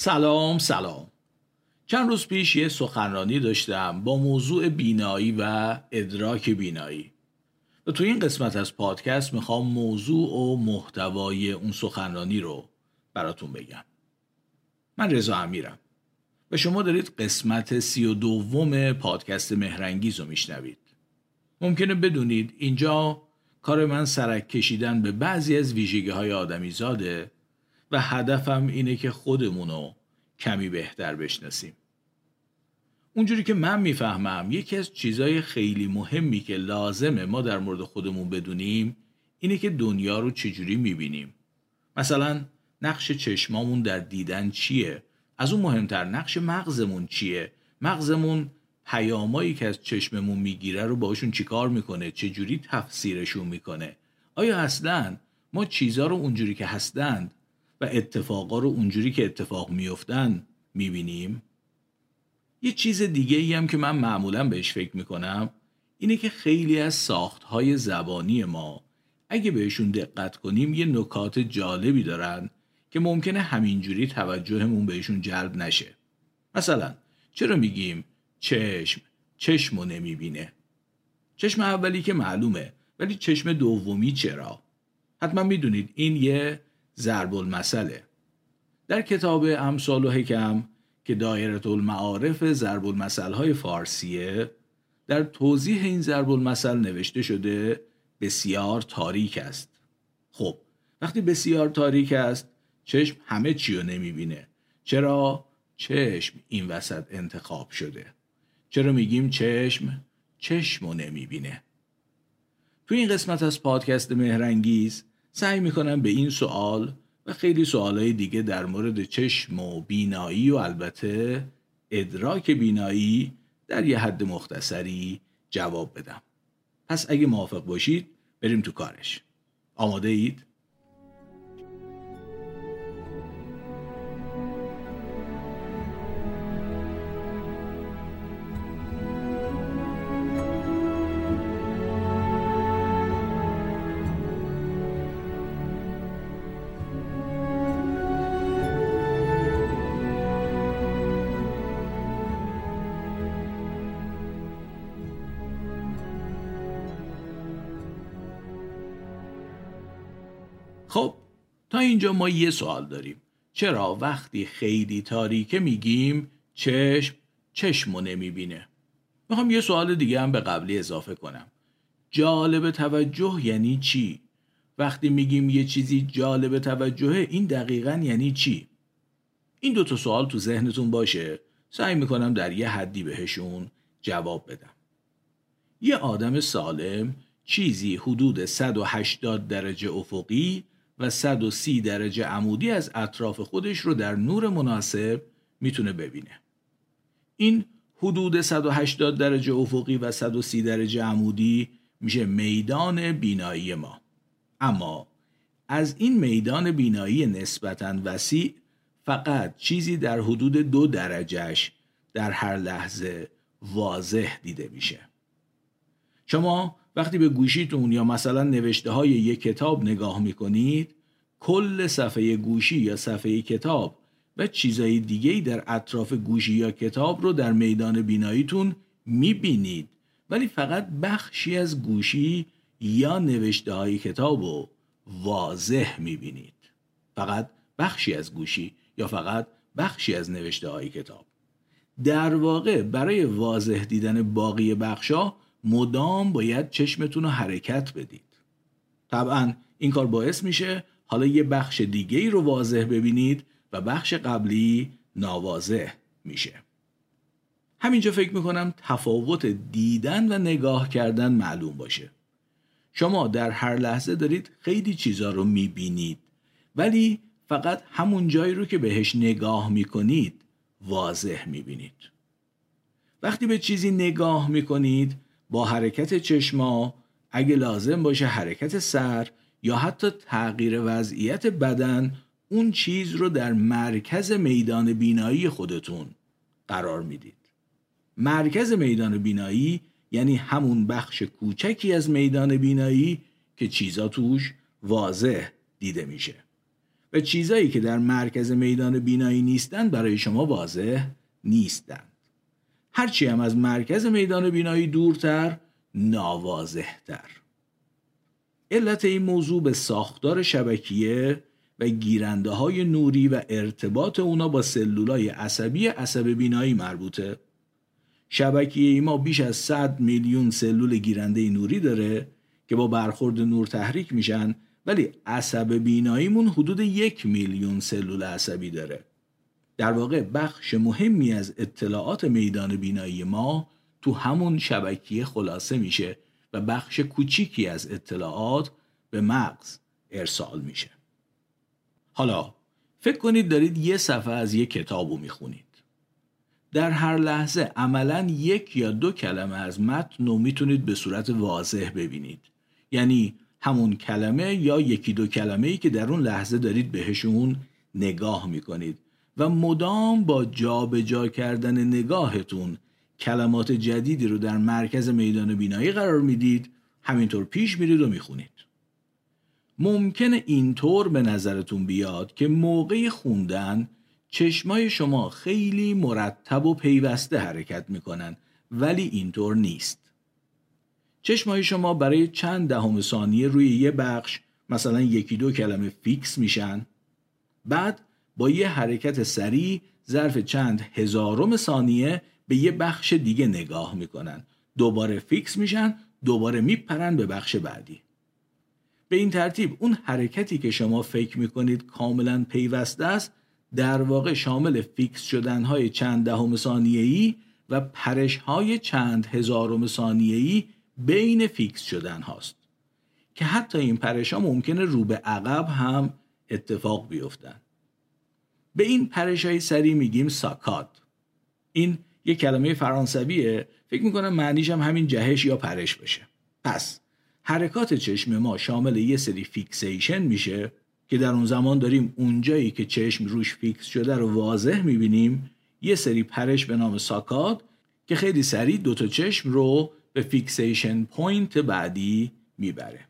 سلام سلام. چند روز پیش یه سخنرانی داشتم با موضوع بینایی و ادراک بینایی. و تو این قسمت از پادکست می‌خوام موضوع و محتوای اون سخنرانی رو براتون بگم. من رضا امیرم. و شما دارید قسمت سی و دوم پادکست مهرنگیز رو میشنوید. ممکنه بدونید اینجا کار من سرک کشیدن به بعضی از ویژگی های آدمی زاده و هدفم اینه که خودمونو کمی بهتر بشناسیم. اونجوری که من می‌فهمم یکی از چیزهای خیلی مهمی که لازمه ما در مورد خودمون بدونیم اینه که دنیا رو چجوری می‌بینیم. مثلا نقش چشمامون در دیدن چیه؟ از اون مهمتر نقش مغزمون چیه؟ مغزمون پیامایی که از چشممون می‌گیره رو باشون چیکار می‌کنه؟ چجوری تفسیرشون می‌کنه؟ آیا اصلا ما چیزها رو اونجوری که هستند و اتفاقا رو اونجوری که اتفاق میفتن می‌بینیم. یه چیز دیگه ای هم که من معمولا بهش فکر می‌کنم اینه که خیلی از ساختهای زبانی ما اگه بهشون دقت کنیم یه نکات جالبی دارن که ممکنه همینجوری توجهمون بهشون جلب نشه. مثلا چرا میگیم چشم؟ چشمو نمی‌بینه. چشم اولی که معلومه ولی چشم دومی چرا؟ حتما می‌دونید این یه ضرب المثله در کتاب امثال و حکم که دایره المعارف ضرب المثل های فارسیه در توضیح این ضرب المثل نوشته شده بسیار تاریک است. خب وقتی بسیار تاریک است چشم همه چی رو نمی‌بینه. چرا؟ چشم این وسط انتخاب شده. چرا میگیم چشم؟ چشم رو نمی‌بینه. تو این قسمت از پادکست مهرنگیز سعی می‌کنم به این سوال و خیلی سوالهای دیگه در مورد چشم و بینایی و البته ادراک بینایی در یه حد مختصری جواب بدم پس اگه موافق باشید بریم تو کارش آماده اید؟ خب تا اینجا ما یه سوال داریم. چرا وقتی خیلی تاریکه میگیم چشم چشمو نمی‌بینه؟ می‌خوام یه سوال دیگه هم به قبلی اضافه کنم. جالب توجه یعنی چی؟ وقتی میگیم یه چیزی جالب توجهه این دقیقا یعنی چی؟ این دو تا سوال تو ذهنتون باشه. سعی می‌کنم در یه حدی بهشون جواب بدم. یه آدم سالم چیزی حدود 180 درجه افقی و 130 درجه عمودی از اطراف خودش رو در نور مناسب می‌تونه ببینه. این حدود 180 درجه افقی و 130 درجه عمودی میشه میدان بینایی ما. اما از این میدان بینایی نسبتا وسیع فقط چیزی در حدود دو درجهش در هر لحظه واضح دیده میشه. شما وقتی به گوشیتون یا مثلا نوشته های یک کتاب نگاه می‌کنید کل صفحه گوشی یا صفحه کتاب و چیزهای دیگه در اطراف گوشی یا کتاب رو در میدان بیناییتون می‌بینید. ولی فقط بخشی از گوشی یا نوشته های کتاب رو واضح می‌بینید. فقط بخشی از گوشی یا فقط بخشی از نوشته های کتاب. در واقع برای واضح دیدن باقی بخشا مدام باید چشمتون رو حرکت بدید. طبعا این کار باعث میشه حالا یه بخش دیگه ای رو واضح ببینید و بخش قبلی ناواضح میشه. همینجا فکر می‌کنم تفاوت دیدن و نگاه کردن معلوم باشه. شما در هر لحظه دارید خیلی چیزا رو می‌بینید ولی فقط همون جایی رو که بهش نگاه می‌کنید واضح می‌بینید. وقتی به چیزی نگاه می‌کنید با حرکت چشما اگه لازم باشه حرکت سر یا حتی تغییر وضعیت بدن اون چیز رو در مرکز میدان بینایی خودتون قرار می‌دید. مرکز میدان بینایی یعنی همون بخش کوچکی از میدان بینایی که چیزا توش واضح دیده میشه. و چیزایی که در مرکز میدان بینایی نیستند برای شما واضح نیستند هرچی هم از مرکز میدان بینایی دورتر ناواضحتر. علت این موضوع به ساختار شبکیه و گیرنده های نوری و ارتباط اونا با سلولای عصبی عصب بینایی مربوطه. شبکیه ما بیش از 100 میلیون سلول گیرنده نوری داره که با برخورد نور تحریک میشن ولی عصب بیناییمون حدود یک میلیون سلول عصبی داره. در واقع بخش مهمی از اطلاعات میدان بینایی ما تو همون شبکیه خلاصه میشه و بخش کوچیکی از اطلاعات به مغز ارسال میشه. حالا فکر کنید دارید یه صفحه از یه کتابو می‌خونید. در هر لحظه عملا یک یا دو کلمه از متن رو می‌تونید به صورت واضح ببینید. یعنی همون کلمه یا یکی دو کلمه ای که در اون لحظه دارید بهشون نگاه می‌کنید. و مدام با جابجا جا کردن نگاهتون کلمات جدیدی رو در مرکز میدان بینایی قرار می‌دید همینطور پیش میرید و می‌خونید. ممکنه اینطور به نظرتون بیاد که موقع خوندن چشمای شما خیلی مرتب و پیوسته حرکت می‌کنن ولی اینطور نیست. چشمای شما برای چند دهم ثانیه روی یه بخش مثلا یکی دو کلمه fix میشن. بعد با یه حرکت سریع ظرف چند هزارم ثانیه به یه بخش دیگه نگاه می‌کنن. دوباره fix میشن دوباره میپرن به بخش بعدی. به این ترتیب اون حرکتی که شما فکر می‌کنید کاملا پیوسته است در واقع شامل fix شدن های چند دهم ثانیه‌ای و پرش های چند هزارم ثانیه‌ای بین fix شدن هاست که حتی این پرش ها ممکنه رو به عقب هم اتفاق بیفتن. به این پرش های سریع میگیم saccade. این یه کلمه فرانسویه. فکر می‌کنم معنیش هم همین جهش یا پرش بشه پس حرکات چشم ما شامل یه سری fixation میشه که در اون زمان داریم اونجایی که چشم روش fix شده رو واضح می‌بینیم. یه سری پرش به نام saccade که خیلی سریع دوتا چشم رو به fixation point بعدی می‌بره.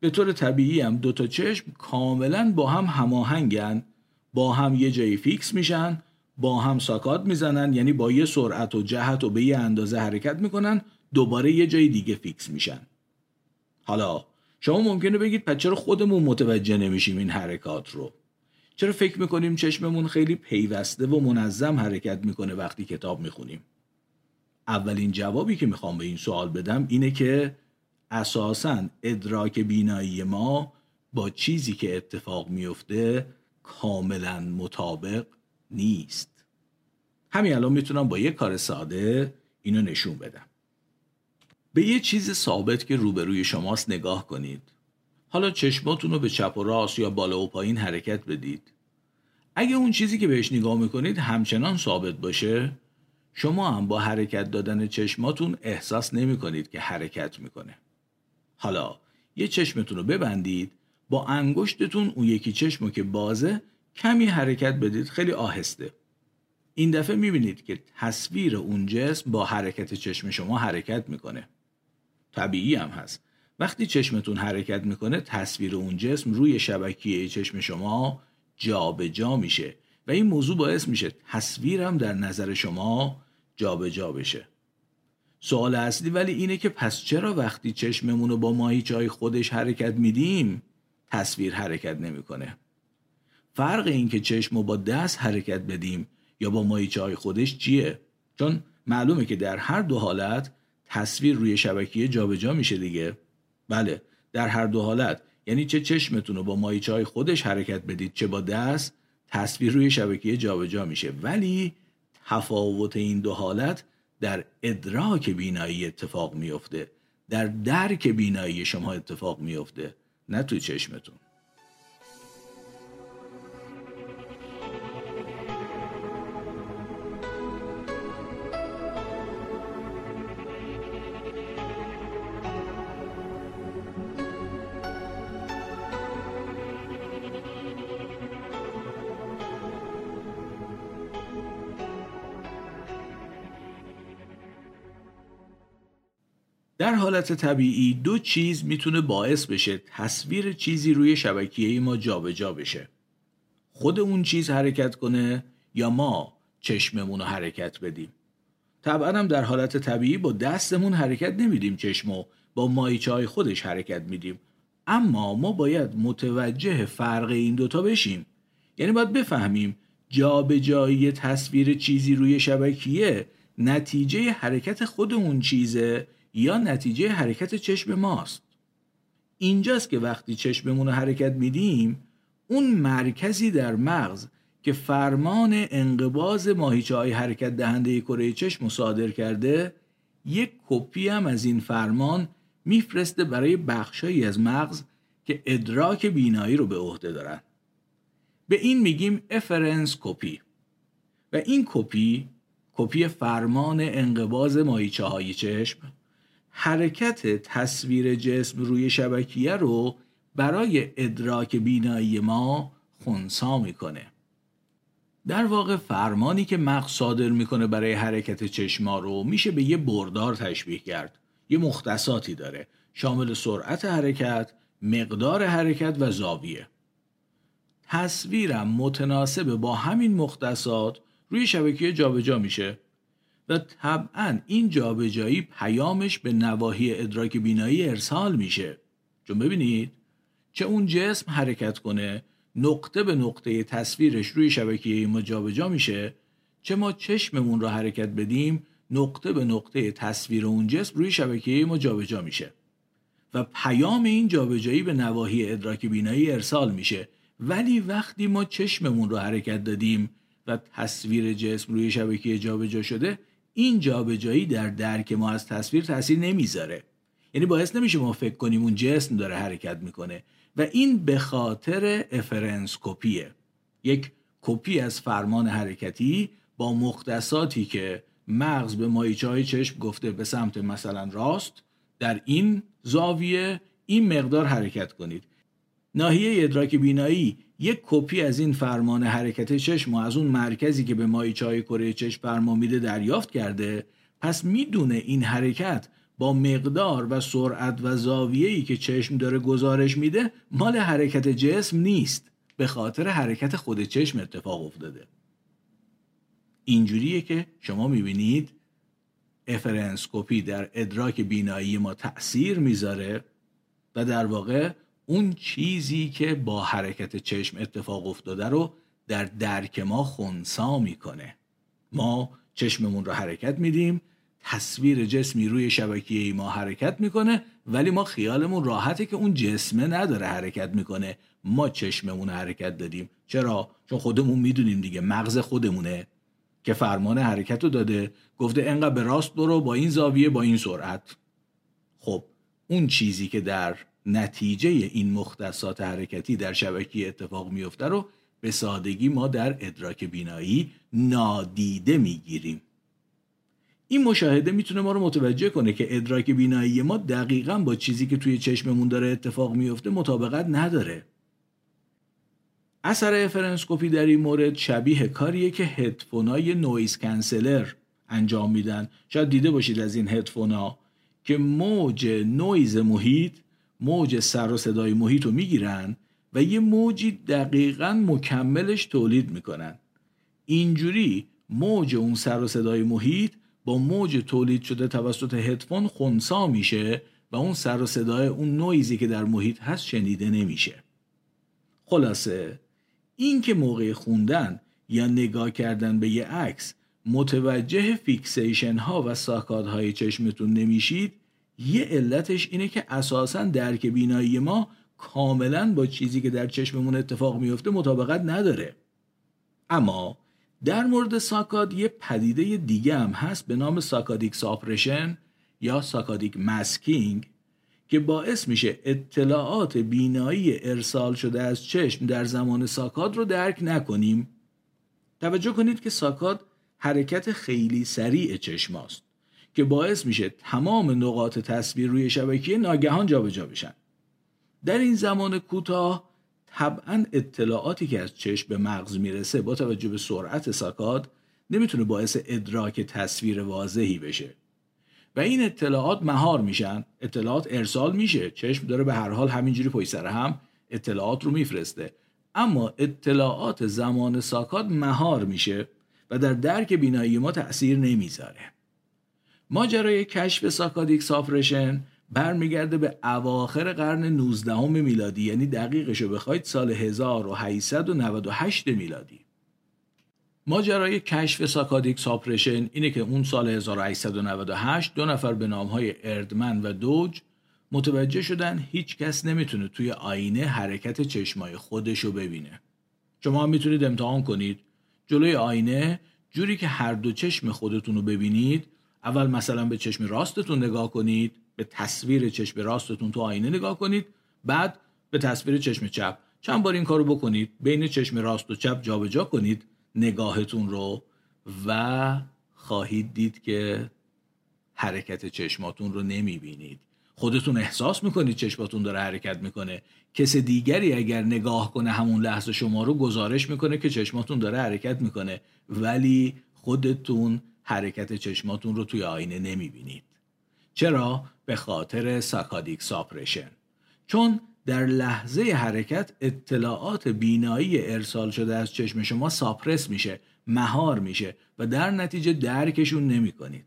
به طور طبیعی هم دوتا چشم کاملا با هم هماهنگن. با هم یه جایی fix میشن با هم saccade می‌زنن یعنی با یه سرعت و جهت و به یه اندازه حرکت می‌کنن دوباره یه جای دیگه fix میشن. حالا شما ممکنه بگید پس چرا خودمون متوجه نمیشیم این حرکات رو؟ چرا فکر می‌کنیم چشممون خیلی پیوسته و منظم حرکت می‌کنه وقتی کتاب می‌خونیم؟ اولین جوابی که می‌خوام به این سوال بدم اینه که اساسا ادراک بینایی ما با چیزی که اتفاق میفته کاملا مطابق نیست. همین الان می‌تونم با یه کار ساده اینو نشون بدم. به یه چیز ثابت که روبروی شماست نگاه کنید. حالا چشماتون رو به چپ و راست یا بالا و پایین حرکت بدید. اگه اون چیزی که بهش نگاه می‌کنید همچنان ثابت باشه شما هم با حرکت دادن چشماتون احساس نمی کنید که حرکت می‌کنه. حالا یه چشمتون رو ببندید با انگشتتون اون یکی چشمو که بازه کمی حرکت بدید خیلی آهسته. این دفعه می‌بینید که تصویر اون جسم با حرکت چشم شما حرکت می‌کنه. طبیعی هم هست. وقتی چشمتون حرکت می‌کنه تصویر اون جسم روی شبکیه چشم شما جابجا جا میشه و این موضوع باعث میشه تصویرم در نظر شما جابجا جا بشه. سوال اصلی ولی اینه که پس چرا وقتی چشممون رو با ماهیچه خودش حرکت میدیم تصویر حرکت نمی‌کنه. فرق این که چشم با دست حرکت بدیم یا با ماهیچه های خودش چیه؟ چون معلومه که در هر دو حالت تصویر روی شبکیه جابجا میشه دیگه. بله در هر دو حالت. یعنی چه چشمتون رو با ماهیچه های خودش حرکت بدید چه با دست تصویر روی شبکیه جابجا میشه. ولی تفاوت این دو حالت در ادراک بینایی اتفاق میفته در درک بینایی شما اتفاق میفته نه تو چشمتون. در حالت طبیعی دو چیز می‌تونه باعث بشه تصویر چیزی روی شبکیه ما جابجا جا بشه. خود اون چیز حرکت کنه یا ما چشممون رو حرکت بدیم. طبعا هم در حالت طبیعی با دستمون حرکت نمیدیم چشمو با مایچه های خودش حرکت میدیم. اما ما باید متوجه فرق این دوتا بشیم. یعنی باید بفهمیم جابجایی تصویر چیزی روی شبکیه نتیجه حرکت خود اون چیزه یا نتیجه حرکت چشم ماست. اینجاست که وقتی چشممون رو حرکت میدیم اون مرکزی در مغز که فرمان انقباض ماهیچه های حرکت دهنده کره چشم صادر کرده یک کپی هم از این فرمان میفرسته برای بخشهایی از مغز که ادراک بینایی رو به عهده دارن. به این میگیم efference copy و این کپی کپی فرمان انقباز ماهیچه های چشم حرکت تصویر جسم روی شبکیه رو برای ادراک بینایی ما خونسا می‌کنه. در واقع فرمانی که مغز صادر می‌کنه برای حرکت چشما رو میشه به یه بردار تشبیه کرد. یه مختصاتی داره. شامل سرعت حرکت مقدار حرکت و زاویه. تصویرم متناسب با همین مختصات روی شبکه جابجا میشه. و طبعا این جابجایی پیامش به نواحی ادراک بینایی ارسال میشه. چون ببینید چه اون جسم حرکت کنه نقطه به نقطه تصویرش روی شبکه ما جابجا میشه چه ما چشممون رو حرکت بدیم نقطه به نقطه تصویر اون جسم روی شبکه ما جابجا میشه. و پیام این جابجایی به نواحی ادراک بینایی ارسال میشه. ولی وقتی ما چشممون رو حرکت دادیم و تصویر جسم روی شبکه جابجا شده این جابجایی در درک ما از تصویر تاثیر نمی‌ذاره. یعنی باعث نمیشه ما فکر کنیم اون جسم داره حرکت می‌کنه و این به خاطر افرنس کپیه. یک کپی از فرمان حرکتی با مختصاتی که مغز به مایچه های چشم گفته به سمت مثلا راست در این زاویه این مقدار حرکت کنید. ناحیه ادراک بینایی یک کپی از این فرمان حرکت چشم از اون مرکزی که به مایچه های کره چشم فرمان میده دریافت کرده پس می‌دونه این حرکت با مقدار و سرعت و زاویه‌ای که چشم داره گزارش میده مال حرکت جسم نیست. به خاطر حرکت خود چشم اتفاق افتاده. اینجوریه که شما می‌بینید افرنسکوپی در ادراک بینایی ما تأثیر می‌ذاره و در واقع اون چیزی که با حرکت چشم اتفاق افتاده رو در درک ما خونسا می‌کنه. ما چشممون رو حرکت میدیم تصویر جسمی روی شبکیه ما حرکت می‌کنه ولی ما خیالمون راحته که اون جسمه نداره حرکت می‌کنه. ما چشممون حرکت دادیم. چرا؟ چون خودمون می‌دونیم دیگه. مغز خودمونه که فرمان حرکت رو داده. گفته انقدر به راست برو با این زاویه با این سرعت. خب اون چیزی که در نتیجه این مختصات حرکتی در شبکه اتفاق میفته رو به سادگی ما در ادراک بینایی نادیده می‌گیریم. این مشاهده می‌تونه ما رو متوجه کنه که ادراک بینایی ما دقیقا با چیزی که توی چشممون داره اتفاق میفته مطابقت نداره. اثر efference copy در این مورد شبیه کاریه که هدفونای noise canceller انجام میدن. شاید دیده باشید از این هدفونا که موج نویز محیط موج سر و صدای محیط رو می‌گیرن و یه موجی دقیقا مکملش تولید می‌کنن. اینجوری موج اون سر و صدای محیط با موج تولید شده توسط هدفون خونسا میشه و اون سر و صدای اون نویزی که در محیط هست شنیده نمیشه. خلاصه این که موقع خوندن یا نگاه کردن به یه عکس متوجه fixation ها و saccade های چشمتون نمیشید یه علتش اینه که اساسا درک بینایی ما کاملا با چیزی که در چشممون اتفاق میفته مطابقت نداره. اما در مورد saccade یه پدیده دیگه هم هست به نام saccadic suppression یا saccadic masking که باعث میشه اطلاعات بینایی ارسال شده از چشم در زمان ساکاد رو درک نکنیم. توجه کنید که ساکاد حرکت خیلی سریع چشم است که باعث میشه تمام نقاط تصویر روی شبکه ناگهان جابجا بشن. در این زمان کوتاه طبعا اطلاعاتی که از چشم به مغز می‌رسه با توجه به سرعت ساکاد نمی‌تونه باعث ادراک تصویر واضحی بشه. و این اطلاعات مهار میشن اطلاعات ارسال میشه. چشم داره به هر حال همینجوری پشت سر هم اطلاعات رو میفرسته. اما اطلاعات زمان ساکات مهار میشه و در درک بینایی ما تأثیر نمی‌ذاره. ماجرای کشف ساکادیک سافرشن برمیگرده به اواخر قرن 19 میلادی یعنی دقیقشو بخواید سال 1898 میلادی. ماجرای کشف ساکادیک ساپرشن اینه که اون سال 1898 دو نفر به نام های اردمن و دوج متوجه شدن هیچ کس نمی‌تونه توی آینه حرکت چشمای خودشو ببینه. شما هم می‌تونید امتحان کنید. جلوی آینه جوری که هر دو چشم خودتون رو ببینید اول مثلا به چشم راستتون نگاه کنید به تصویر چشم راستتون تو آینه نگاه کنید بعد به تصویر چشم چپ. چند بار این کارو بکنید بین چشم راست و چپ جابجا جا کنید نگاهتون رو و خواهید دید که حرکت چشماتون رو نمی‌بینید. خودتون احساس می‌کنید چشماتون داره حرکت می‌کنه. کس دیگری اگر نگاه کنه همون لحظه شما رو گزارش می‌کنه که چشماتون داره حرکت می‌کنه. ولی خودتون حرکت چشماتون رو توی آینه نمی‌بینید چرا؟ به خاطر ساکادیک ساپرشن چون در لحظه حرکت اطلاعات بینایی ارسال شده از چشم شما ساپرس میشه مهار میشه و در نتیجه درکشون نمی کنید.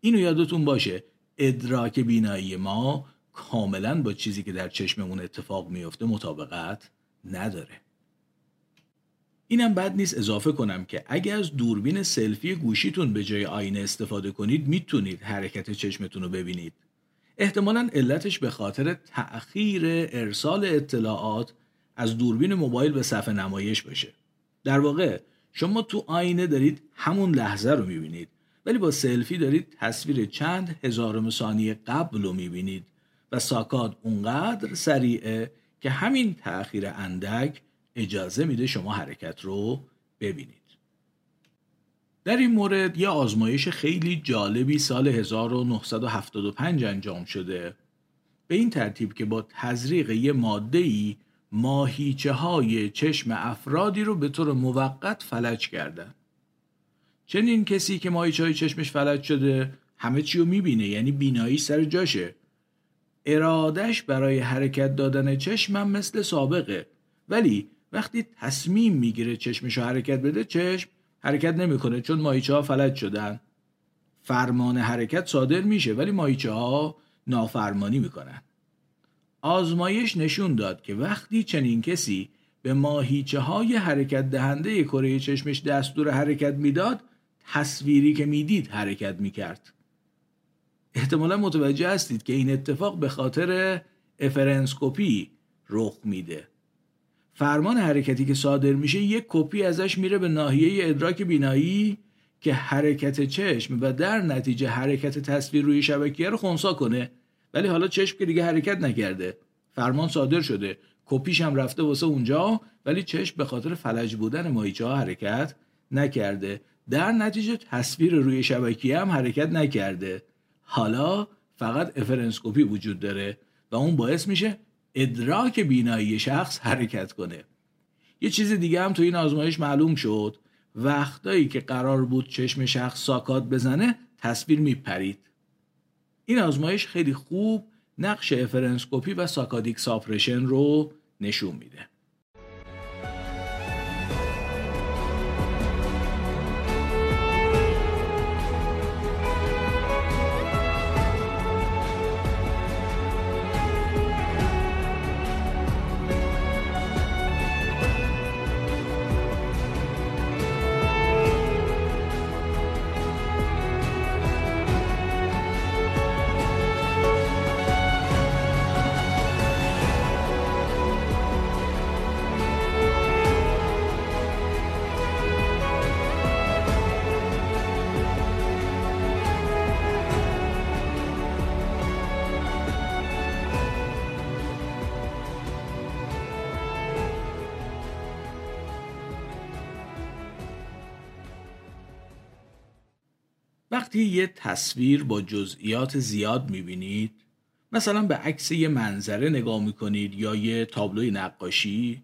اینو یادتون باشه ادراک بینایی ما کاملا با چیزی که در چشممون اتفاق میفته مطابقت نداره اینم بد نیست اضافه کنم که اگر از دوربین سلفی گوشیتون به جای آینه استفاده کنید می‌تونید حرکت چشمتون رو ببینید. احتمالا علتش به خاطر تأخیر ارسال اطلاعات از دوربین موبایل به صفحه نمایش باشه. در واقع شما تو آینه دارید همون لحظه رو می‌بینید ولی با سلفی دارید تصویر چند هزارم ثانیه قبل رو می‌بینید و ساکات اونقدر سریعه که همین تأخیر اندک اجازه میده شما حرکت رو ببینید. در این مورد یه آزمایش خیلی جالبی سال 1975 انجام شده. به این ترتیب که با تزریق یه ماده‌ای ماهیچه های چشم افرادی رو به طور موقت فلج کردن. چنین کسی که ماهیچه های چشمش فلج شده همه چی رو می‌بینه یعنی بینایی سر جاشه. ارادش برای حرکت دادن چشمم مثل سابقه. ولی وقتی تصمیم می‌گیره چشمش حرکت بده چشم حرکت نمی‌کنه چون ماهیچه ها فلج شدن. فرمان حرکت صادر میشه ولی ماهیچه ها نافرمانی می‌کنن. آزمایش نشون داد که وقتی چنین کسی به ماهیچه های حرکت دهنده کره چشمش دستور حرکت می‌داد تصویری که می‌دید حرکت می‌کرد. احتمالا متوجه هستید که این اتفاق به خاطر efference copy رخ میده. فرمان حرکتی که صادر میشه یک کپی ازش میره به ناحیه ادراک بینایی که حرکت چشم و در نتیجه حرکت تصویر روی شبکیه رو خونسا کنه. ولی حالا چشم که دیگه حرکت نکرده. فرمان صادر شده. کپیش هم رفته واسه اونجا ولی چشم به خاطر فلج بودن ماهیچه ها حرکت نکرده. در نتیجه تصویر روی شبکیه هم حرکت نکرده. حالا فقط افرنسکوپی وجود داره و اون باعث میشه ادراک بینایی شخص حرکت کنه. یه چیز دیگه هم تو این آزمایش معلوم شد. وقتایی که قرار بود چشم شخص saccade بزنه تصویر میپرید. این آزمایش خیلی خوب نقش efference copy و saccadic suppression رو نشون میده. وقتی یه تصویر با جزئیات زیاد می‌بینید مثلا به عکس یه منظره نگاه می‌کنید یا یه تابلوی نقاشی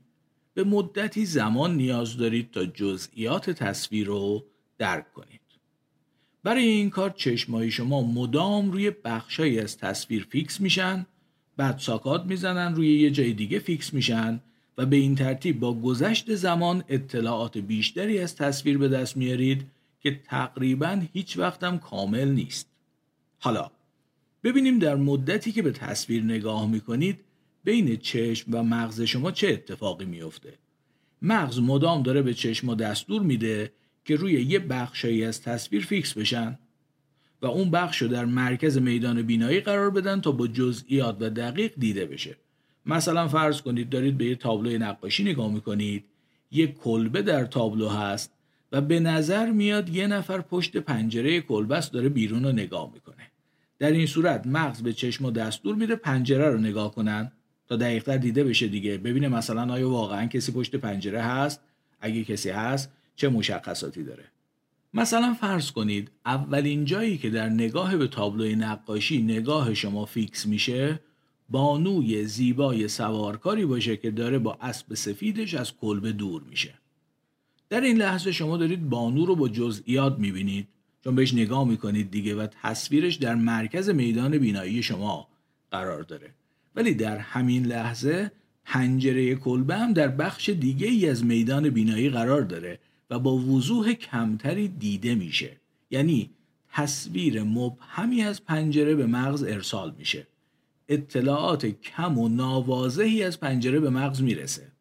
یه مدتی زمان نیاز دارید تا جزئیات تصویر رو درک کنید. برای این کار چشمای شما مدام روی بخشایی از تصویر فیکس میشن بعد saccade می‌زنن روی یه جای دیگه فیکس میشن و به این ترتیب با گذشت زمان اطلاعات بیشتری از تصویر به دست میارید که تقریبا هیچ وقتم کامل نیست. حالا ببینیم در مدتی که به تصویر نگاه می‌کنید بین چشم و مغز شما چه اتفاقی میفته مغز مدام داره به چشم دستور میده که روی یه بخشایی از تصویر فیکس بشن و اون بخش رو در مرکز میدان بینایی قرار بدن تا با جزئیات و دقیق دیده بشه. مثلا فرض کنید دارید به یه تابلوی نقاشی نگاه می‌کنید یه کلبه در تابلو هست و به نظر میاد یه نفر پشت پنجره کلبه داره بیرون رو نگاه می‌کنه. در این صورت مغز به چشم و دستور میده پنجره رو نگاه کنن تا دقیقتر دیده بشه دیگه. ببینه مثلا آیا واقعا کسی پشت پنجره هست؟ اگه کسی هست چه مشخصاتی داره؟ مثلا فرض کنید اولین جایی که در نگاه به تابلوی نقاشی نگاه شما فیکس میشه بانوی زیبای سوارکاری باشه که داره با اسب سفیدش از کلبه دور میشه. در این لحظه شما دارید بانو رو با جزئیات می‌بینید. چون بهش نگاه می‌کنید دیگه و تصویرش در مرکز میدان بینایی شما قرار داره. ولی در همین لحظه پنجره کلبه هم در بخش دیگه ای از میدان بینایی قرار داره و با وضوح کمتری دیده میشه. یعنی تصویر مبهمی از پنجره به مغز ارسال میشه. اطلاعات کم و ناواضحی از پنجره به مغز می‌رسه.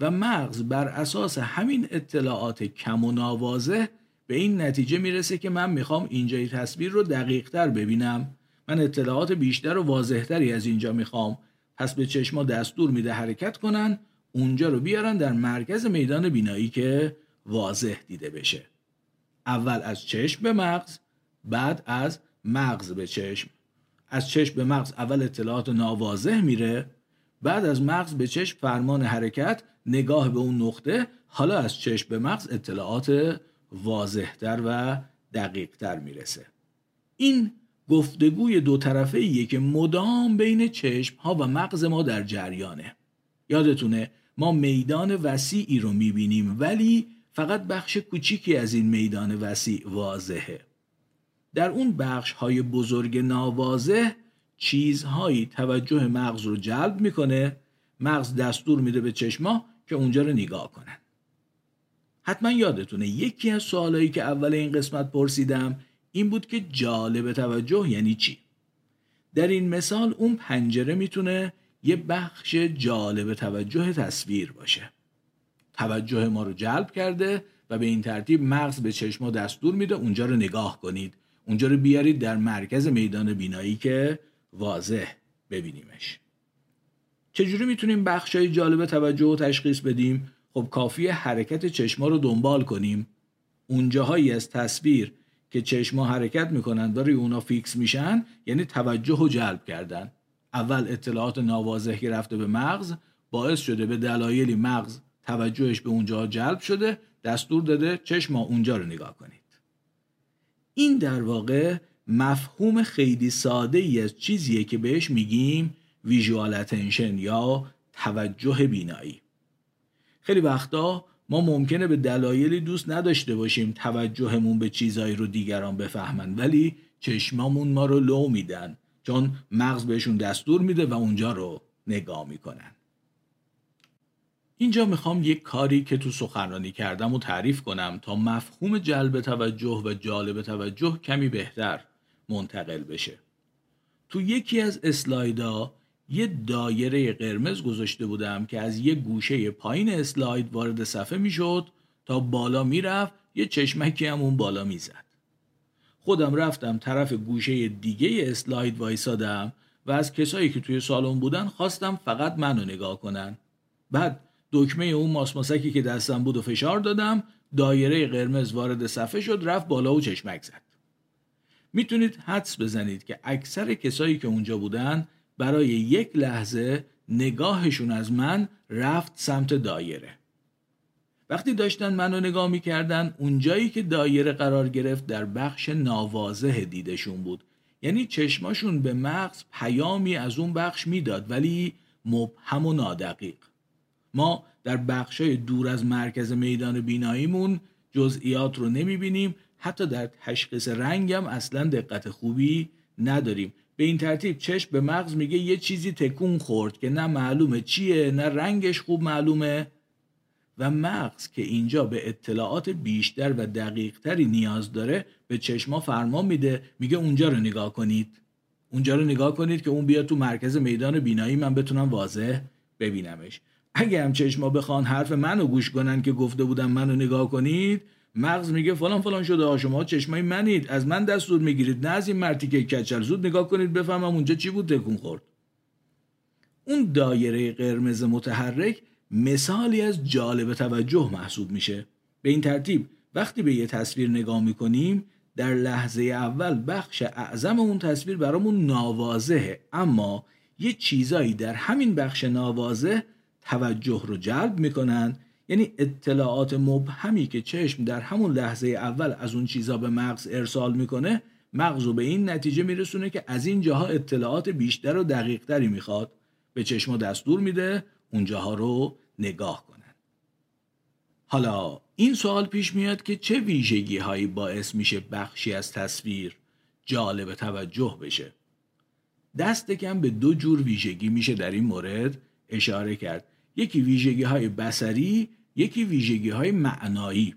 و مغز بر اساس همین اطلاعات کم و ناواضح به این نتیجه می‌رسه که من می‌خوام اینجای تصویر رو دقیقتر ببینم. من اطلاعات بیشتر و واضحتری از اینجا می‌خوام. پس به چشما دستور میده حرکت کنن اونجا رو بیارن در مرکز میدان بینایی که واضح دیده بشه. اول از چشم به مغز بعد از مغز به چشم. از چشم به مغز اول اطلاعات ناواضح میره بعد از مغز به چشم فرمان حرکت نگاه به اون نقطه حالا از چشم به مغز اطلاعات واضحتر و دقیقتر می‌رسه. این گفتگوی دو طرفه ایه که مدام بین چشم ها و مغز ما در جریانه. یادتونه ما میدان وسیعی رو می‌بینیم ولی فقط بخش کوچیکی از این میدان وسیع واضحه. در اون بخش های بزرگ ناواضح چیزهایی توجه مغز رو جلب می‌کنه مغز دستور میده به چشما که اونجا رو نگاه کنن. حتما یادتونه یکی از سوالایی که اول این قسمت پرسیدم این بود که جالب توجه یعنی چی؟ در این مثال اون پنجره می‌تونه یه بخش جالب توجه تصویر باشه. توجه ما رو جلب کرده و به این ترتیب مغز به چشما دستور میده اونجا رو نگاه کنید. اونجا رو بیارید در مرکز میدان بینایی که واضح ببینیمش. چجوری می‌تونیم بخشای جالب توجه و تشخیص بدیم؟ خب کافی حرکت چشما رو دنبال کنیم. اونجاهایی از تصویر که چشما حرکت می‌کنن و روی اونا فیکس میشن یعنی توجه رو جلب کردن. اول اطلاعات ناواضح که رفته به مغز باعث شده به دلایلی مغز توجهش به اونجا جلب شده دستور داده چشما اونجا رو نگاه کنید. این در واقع مفهوم خیلی ساده ای از چیزیه که بهش میگیم ویژوال اتنشن یا توجه بینایی. خیلی وقتا ما ممکنه به دلایلی دوست نداشته باشیم توجهمون به چیزایی رو دیگران بفهمن ولی چشمامون ما رو لو میدن چون مغز بهشون دستور میده و اونجا رو نگاه می‌کنن. اینجا می‌خوام یک کاری که تو سخنرانی کردم و تعریف کنم تا مفهوم جلب توجه و جالب توجه کمی بهتر منتقل بشه. تو یکی از اسلایدها یه دایره قرمز گذاشته بودم که از یه گوشه پایین اسلاید وارد صفحه می‌شد تا بالا می‌رفت یه چشمکی هم اون بالا می‌زد. خودم رفتم طرف گوشه دیگه اسلاید وایسادم و از کسایی که توی سالن بودن خواستم فقط منو نگاه کنن. بعد دکمه اون ماسماسکی که دستم بود و فشار دادم دایره قرمز وارد صفحه شد رفت بالا و چشمک زد. می‌تونید حدس بزنید که اکثر کسایی که اونجا بودن برای یک لحظه نگاهشون از من رفت سمت دایره. وقتی داشتن منو نگاه می‌کردن اونجایی که دایره قرار گرفت در بخش ناواضح دیدشون بود. یعنی چشماشون به مغز پیامی از اون بخش می‌داد ولی مبهم و نادقیق. ما در بخشای دور از مرکز میدان بیناییمون جزئیات رو نمی‌بینیم حتی در تشخیص رنگم اصلا دقت خوبی نداریم. به این ترتیب چشم به مغز میگه یه چیزی تکون خورد که نه معلومه چیه نه رنگش خوب معلومه. و مغز که اینجا به اطلاعات بیشتر و دقیقتری نیاز داره به چشما فرمان میده میگه اونجا رو نگاه کنید. اونجا رو نگاه کنید که اون بیاد تو مرکز میدان بینایی من بتونم واضح ببینمش. اگه هم چشما بخوان حرف منو گوش کنن که گفته بودم منو نگاه کنید مغز میگه فلان فلان شده شما چشمای منید. از من دستور می‌گیرید. نه از این مرتی که کچل. زود نگاه کنید بفهمم اونجا چی بود تکون خورد. اون دایره قرمز متحرک مثالی از جالب توجه محسوب میشه. به این ترتیب وقتی به یه تصویر نگاه می‌کنیم در لحظه اول بخش اعظم اون تصویر برامون ناواضحه. اما یه چیزایی در همین بخش ناواضح توجه رو جلب می‌کنن یعنی اطلاعات مبهمی که چشم در همون لحظه اول از اون چیزا به مغز ارسال می‌کنه مغز رو به این نتیجه میرسونه که از این جاها اطلاعات بیشتر و دقیقتری می‌خواد. به چشم دستور میده اونجاها رو نگاه کنن. حالا این سوال پیش میاد که چه ویژگی هایی باعث میشه بخشی از تصویر جالب توجه بشه؟ دست کم به دو جور ویژگی میشه در این مورد اشاره کرد. یکی ویژگی های بسری یکی ویژگی های معنایی.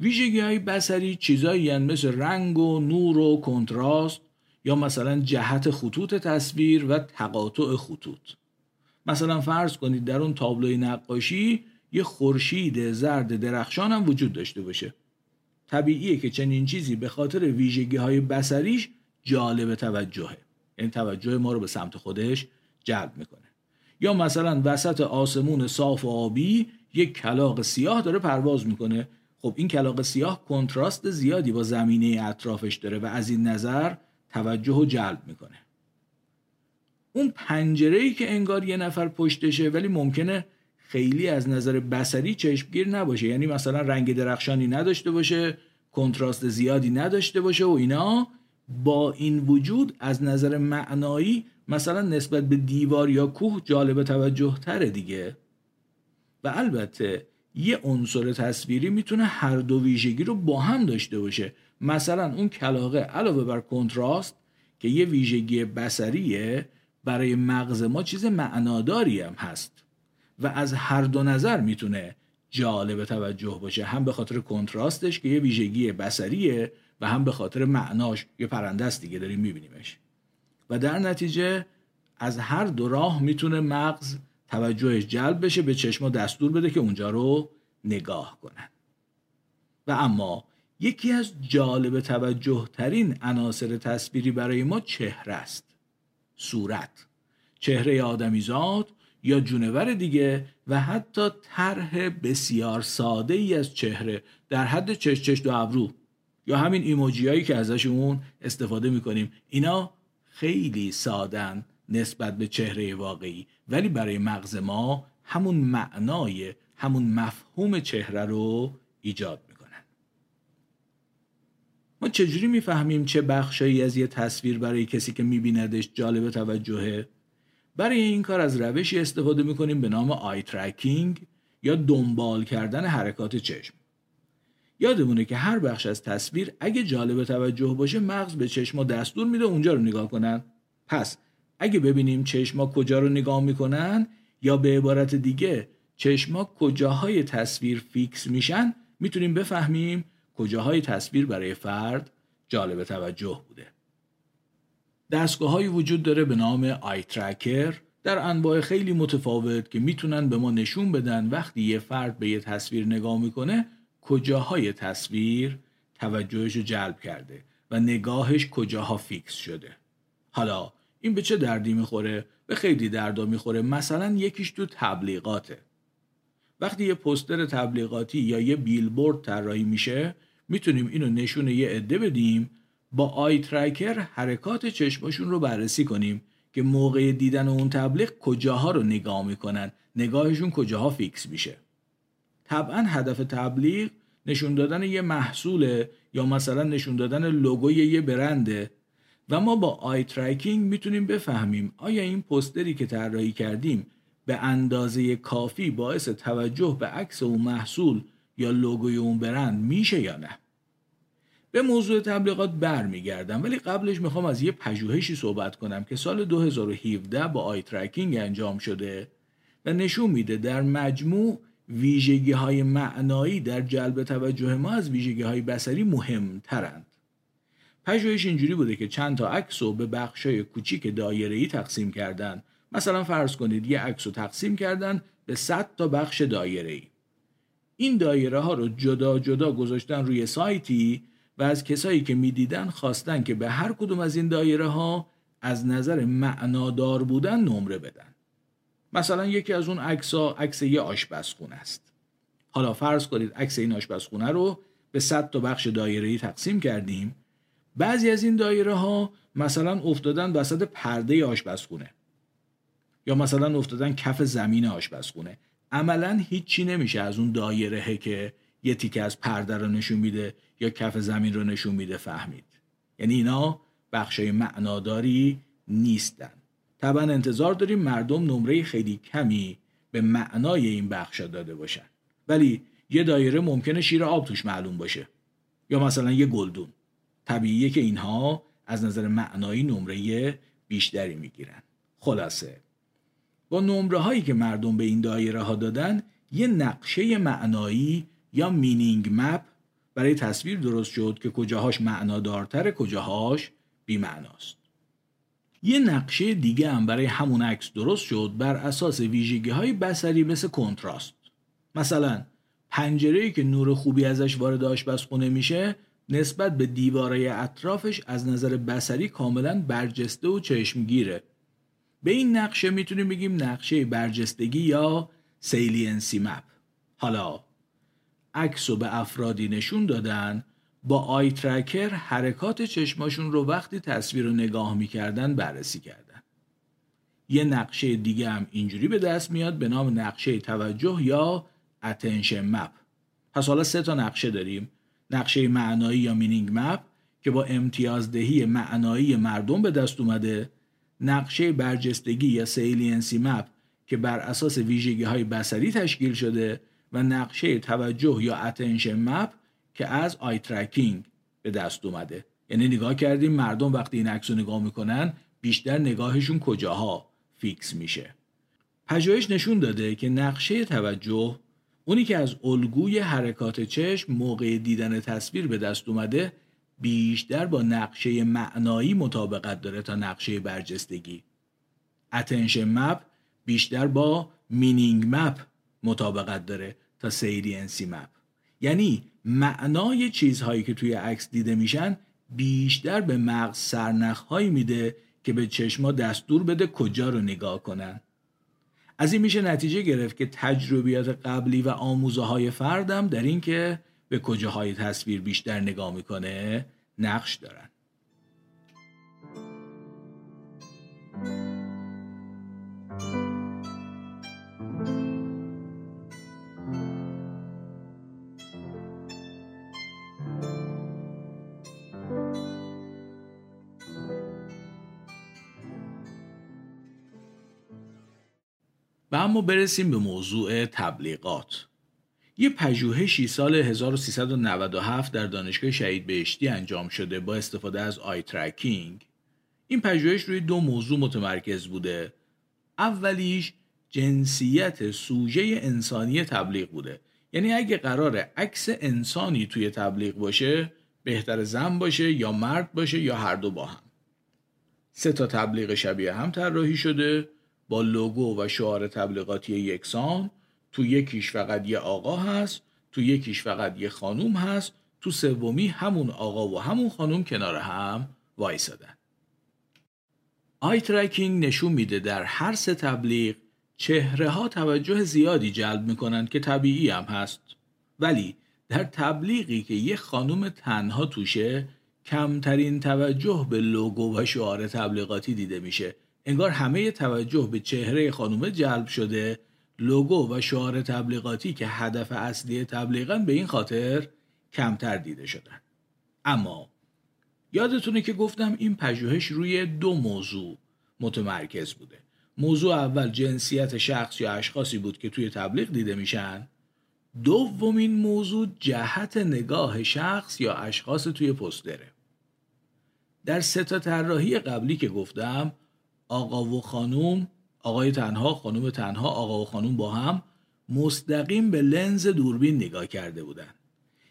ویژگی های بسری چیزایی مثل رنگ و نور و کنتراست یا مثلا جهت خطوط تصویر و تقاطع خطوط. مثلا فرض کنید در اون تابلوی نقاشی یه خورشید زرد درخشان هم وجود داشته باشه. طبیعیه که چنین چیزی به خاطر ویژگی های بسریش جالب توجهه. این یعنی توجه ما رو به سمت خودش جلب می‌کنه. یا مثلا وسط آسمون صاف و آبی یک کلاق سیاه داره پرواز می‌کنه. خب این کلاق سیاه کنتراست زیادی با زمینه اطرافش داره و از این نظر توجه رو جلب می‌کنه. اون پنجره ای که انگار یه نفر پشتشه ولی ممکنه خیلی از نظر بسری چشمگیر نباشه. یعنی مثلا رنگ درخشانی نداشته باشه کنتراست زیادی نداشته باشه و اینا. با این وجود از نظر معنایی مثلا نسبت به دیوار یا کوه جالب توجه تره دیگه. و البته یه عنصر تصویری می‌تونه هر دو ویژگی رو با هم داشته باشه. مثلا اون کلاقه علاوه بر کنتراست که یه ویژگی بسریه برای مغز ما چیز معناداری هم هست و از هر دو نظر می‌تونه جالب توجه باشه. هم به خاطر کنتراستش که یه ویژگی بسریه و هم به خاطر معناش. یه پرنده است دیگه داریم میبینیمش. و در نتیجه از هر دو راه می‌تونه مغز توجهش جلب بشه به چشما دستور بده که اونجا رو نگاه کنن. و اما یکی از جالب توجه ترین عناصر تصویری برای ما چهره است. صورت. چهره آدمیزاد یا جونور دیگه و حتی طرح بسیار ساده ای از چهره در حد چش چش دو ابرو. یا همین ایموجی هایی که ازشون استفاده می‌کنیم. اینا خیلی سادن نسبت به چهره واقعی. ولی برای مغز ما همون معنای همون مفهوم چهره رو ایجاد می‌کنن. ما چجوری می‌فهمیم چه بخشایی از یه تصویر برای کسی که میبیندش جالب توجهه؟ برای این کار از روشی استفاده می‌کنیم به نام آی ترکینگ یا دنبال کردن حرکات چشم. یادمونه که هر بخش از تصویر اگه جالب توجه باشه مغز به چشما دستور میده اونجا رو نگاه کنن. پس اگه ببینیم چشما کجا رو نگاه می‌کنن یا به عبارت دیگه چشما کجاهای تصویر فیکس میشن می‌تونیم بفهمیم کجاهای تصویر برای فرد جالب توجه بوده. دستگاه وجود داره به نام eye tracker در انواع خیلی متفاوت که می‌تونن به ما نشون بدن وقتی یه فرد به یه تصویر نگاه می‌کنه کجاهای تصویر توجهش رو جلب کرده و نگاهش کجاها فیکس شده. حالا این به چه دردی می‌خوره؟ به خیلی دردا می‌خوره. مثلا یکیش تو تبلیغاته. وقتی یه پوستر تبلیغاتی یا یه بیلبورد طراحی میشه می‌تونیم اینو نشون یه عده بدیم با eye tracker حرکات چشماشون رو بررسی کنیم که موقع دیدن اون تبلیغ کجاها رو نگاه می‌کنن. نگاهشون کجاها فیکس میشه. طبعا هدف تبلیغ نشون دادن یه محصوله یا مثلا نشون دادن لوگوی یه برنده. و ما با eye tracking می‌تونیم بفهمیم آیا این پوستری که طراحی کردیم به اندازه کافی باعث توجه به عکس اون محصول یا لوگوی اون برند میشه یا نه به موضوع تبلیغات برمیگردم ولی قبلش می‌خوام از یه پژوهشی صحبت کنم که سال 2017 با eye tracking انجام شده و نشون میده در مجموع ویژگی های معنایی در جلب توجه ما از ویژگی های بصری مهمترند. پژوهش اینجوری بوده که چند تا عکس رو به بخشای کوچیک دایره‌ای تقسیم کردن. مثلا فرض کنید یه عکس رو تقسیم کردن به 100 تا بخش دایره‌ای. این دایره ها رو جدا جدا گذاشتن روی سایتی و از کسایی که می‌دیدن خواستن که به هر کدوم از این دایره ها از نظر معنادار بودن نمره بدن. مثلا یکی از اون عکس ها عکس یه آشپزخونه است. حالا فرض کنید عکس این آشپزخونه رو به 100 تا بخش دایره‌ای تقسیم کردیم. بعضی از این دایره ها مثلا افتادن وسط پرده آشپزخونه یا مثلا افتادن کف زمین آشپزخونه. عملا هیچی نمیشه از اون دایره که یه تیکه از پرده رو نشون میده یا کف زمین رو نشون میده فهمید. یعنی اینا بخشای معناداری نیستن. طبعا انتظار داریم مردم نمره خیلی کمی به معنای این بخش داده باشن. ولی یه دایره ممکنه شیر آب توش معلوم باشه. یا مثلا یه گلدون. طبیعیه که اینها از نظر معنایی نمره بیشتری می‌گیرن. خلاصه با نمره هایی که مردم به این دایره ها دادن یه نقشه معنایی یا مینینگ مپ برای تصویر درست شد که کجاهاش معنادارتر کجاهاش بیمعناست. یه نقشه دیگه هم برای همون عکس درست شد بر اساس ویژگی های بسری مثل کنتراست. مثلا پنجره که نور خوبی ازش وارد آشپزخونه میشه نسبت به دیواره اطرافش از نظر بصری کاملا برجسته و چشمگیره. به این نقشه می‌تونیم بگیم نقشه برجستگی یا saliency map. حالا عکس رو به افرادی نشون دادن با eye tracker حرکات چشماشون رو وقتی تصویر رو نگاه می‌کردن بررسی کردن. یه نقشه دیگه هم اینجوری به دست میاد به نام نقشه توجه یا attention map پس حالا سه تا نقشه داریم. نقشه معنایی یا meaning map که با امتیازدهی معنایی مردم به دست اومده نقشه برجستگی یا saliency map که بر اساس ویژگی های بصری تشکیل شده و نقشه توجه یا attention map که از eye tracking به دست اومده. یعنی نگاه کردیم مردم وقتی این عکس نگاه می‌کنن بیشتر نگاهشون کجاها فیکس میشه. پژوهش نشون داده که نقشه توجه اونی که از الگوی حرکات چشم موقع دیدن تصویر به دست اومده بیشتر با نقشه معنایی مطابقت داره تا نقشه برجستگی. attention map بیشتر با meaning map مطابقت داره تا saliency map یعنی معنای چیزهایی که توی عکس دیده میشن بیشتر به مغز سرنخهایی میده که به چشما دستور بده کجا رو نگاه کنن. از این میشه نتیجه گرفت که تجربیات قبلی و آموزه های فردم در این که به کجاهای تصویر بیشتر نگاه می‌کنه نقش دارن. اما برسیم به موضوع تبلیغات. یه پژوهشی سال 1397 در دانشگاه شهید بهشتی انجام شده با استفاده از آی ترکینگ این پژوهش روی دو موضوع متمرکز بوده. اولیش جنسیت سوژه انسانی تبلیغ بوده. یعنی اگه قرار عکس انسانی توی تبلیغ باشه بهتر زن باشه یا مرد باشه یا هر دو با هم. سه تا تبلیغ شبیه هم طراحی شده. با لوگو و شعار تبلیغاتی یکسان تو یکیش فقط یه آقا هست تو یکیش فقط یه خانوم هست تو سومی همون آقا و همون خانوم کنار هم وایسادن. آی ترکینگ نشون میده در هر سه تبلیغ چهره ها توجه زیادی جلب می‌کنند که طبیعی هم هست. ولی در تبلیغی که یه خانوم تنها توشه کمترین توجه به لوگو و شعار تبلیغاتی دیده میشه. انگار همه توجه به چهره خانومه جلب شده. لوگو و شعار تبلیغاتی که هدف اصلی تبلیغا به این خاطر کمتر دیده شدن. اما یادتونه که گفتم این پژوهش روی دو موضوع متمرکز بوده. موضوع اول جنسیت شخص یا اشخاصی بود که توی تبلیغ دیده میشن. دومین موضوع جهت نگاه شخص یا اشخاص توی پستره. در سه تا طراحی قبلی که گفتم آقا و خانوم آقای تنها خانوم تنها آقا و خانوم با هم مستقیم به لنز دوربین نگاه کرده بودن.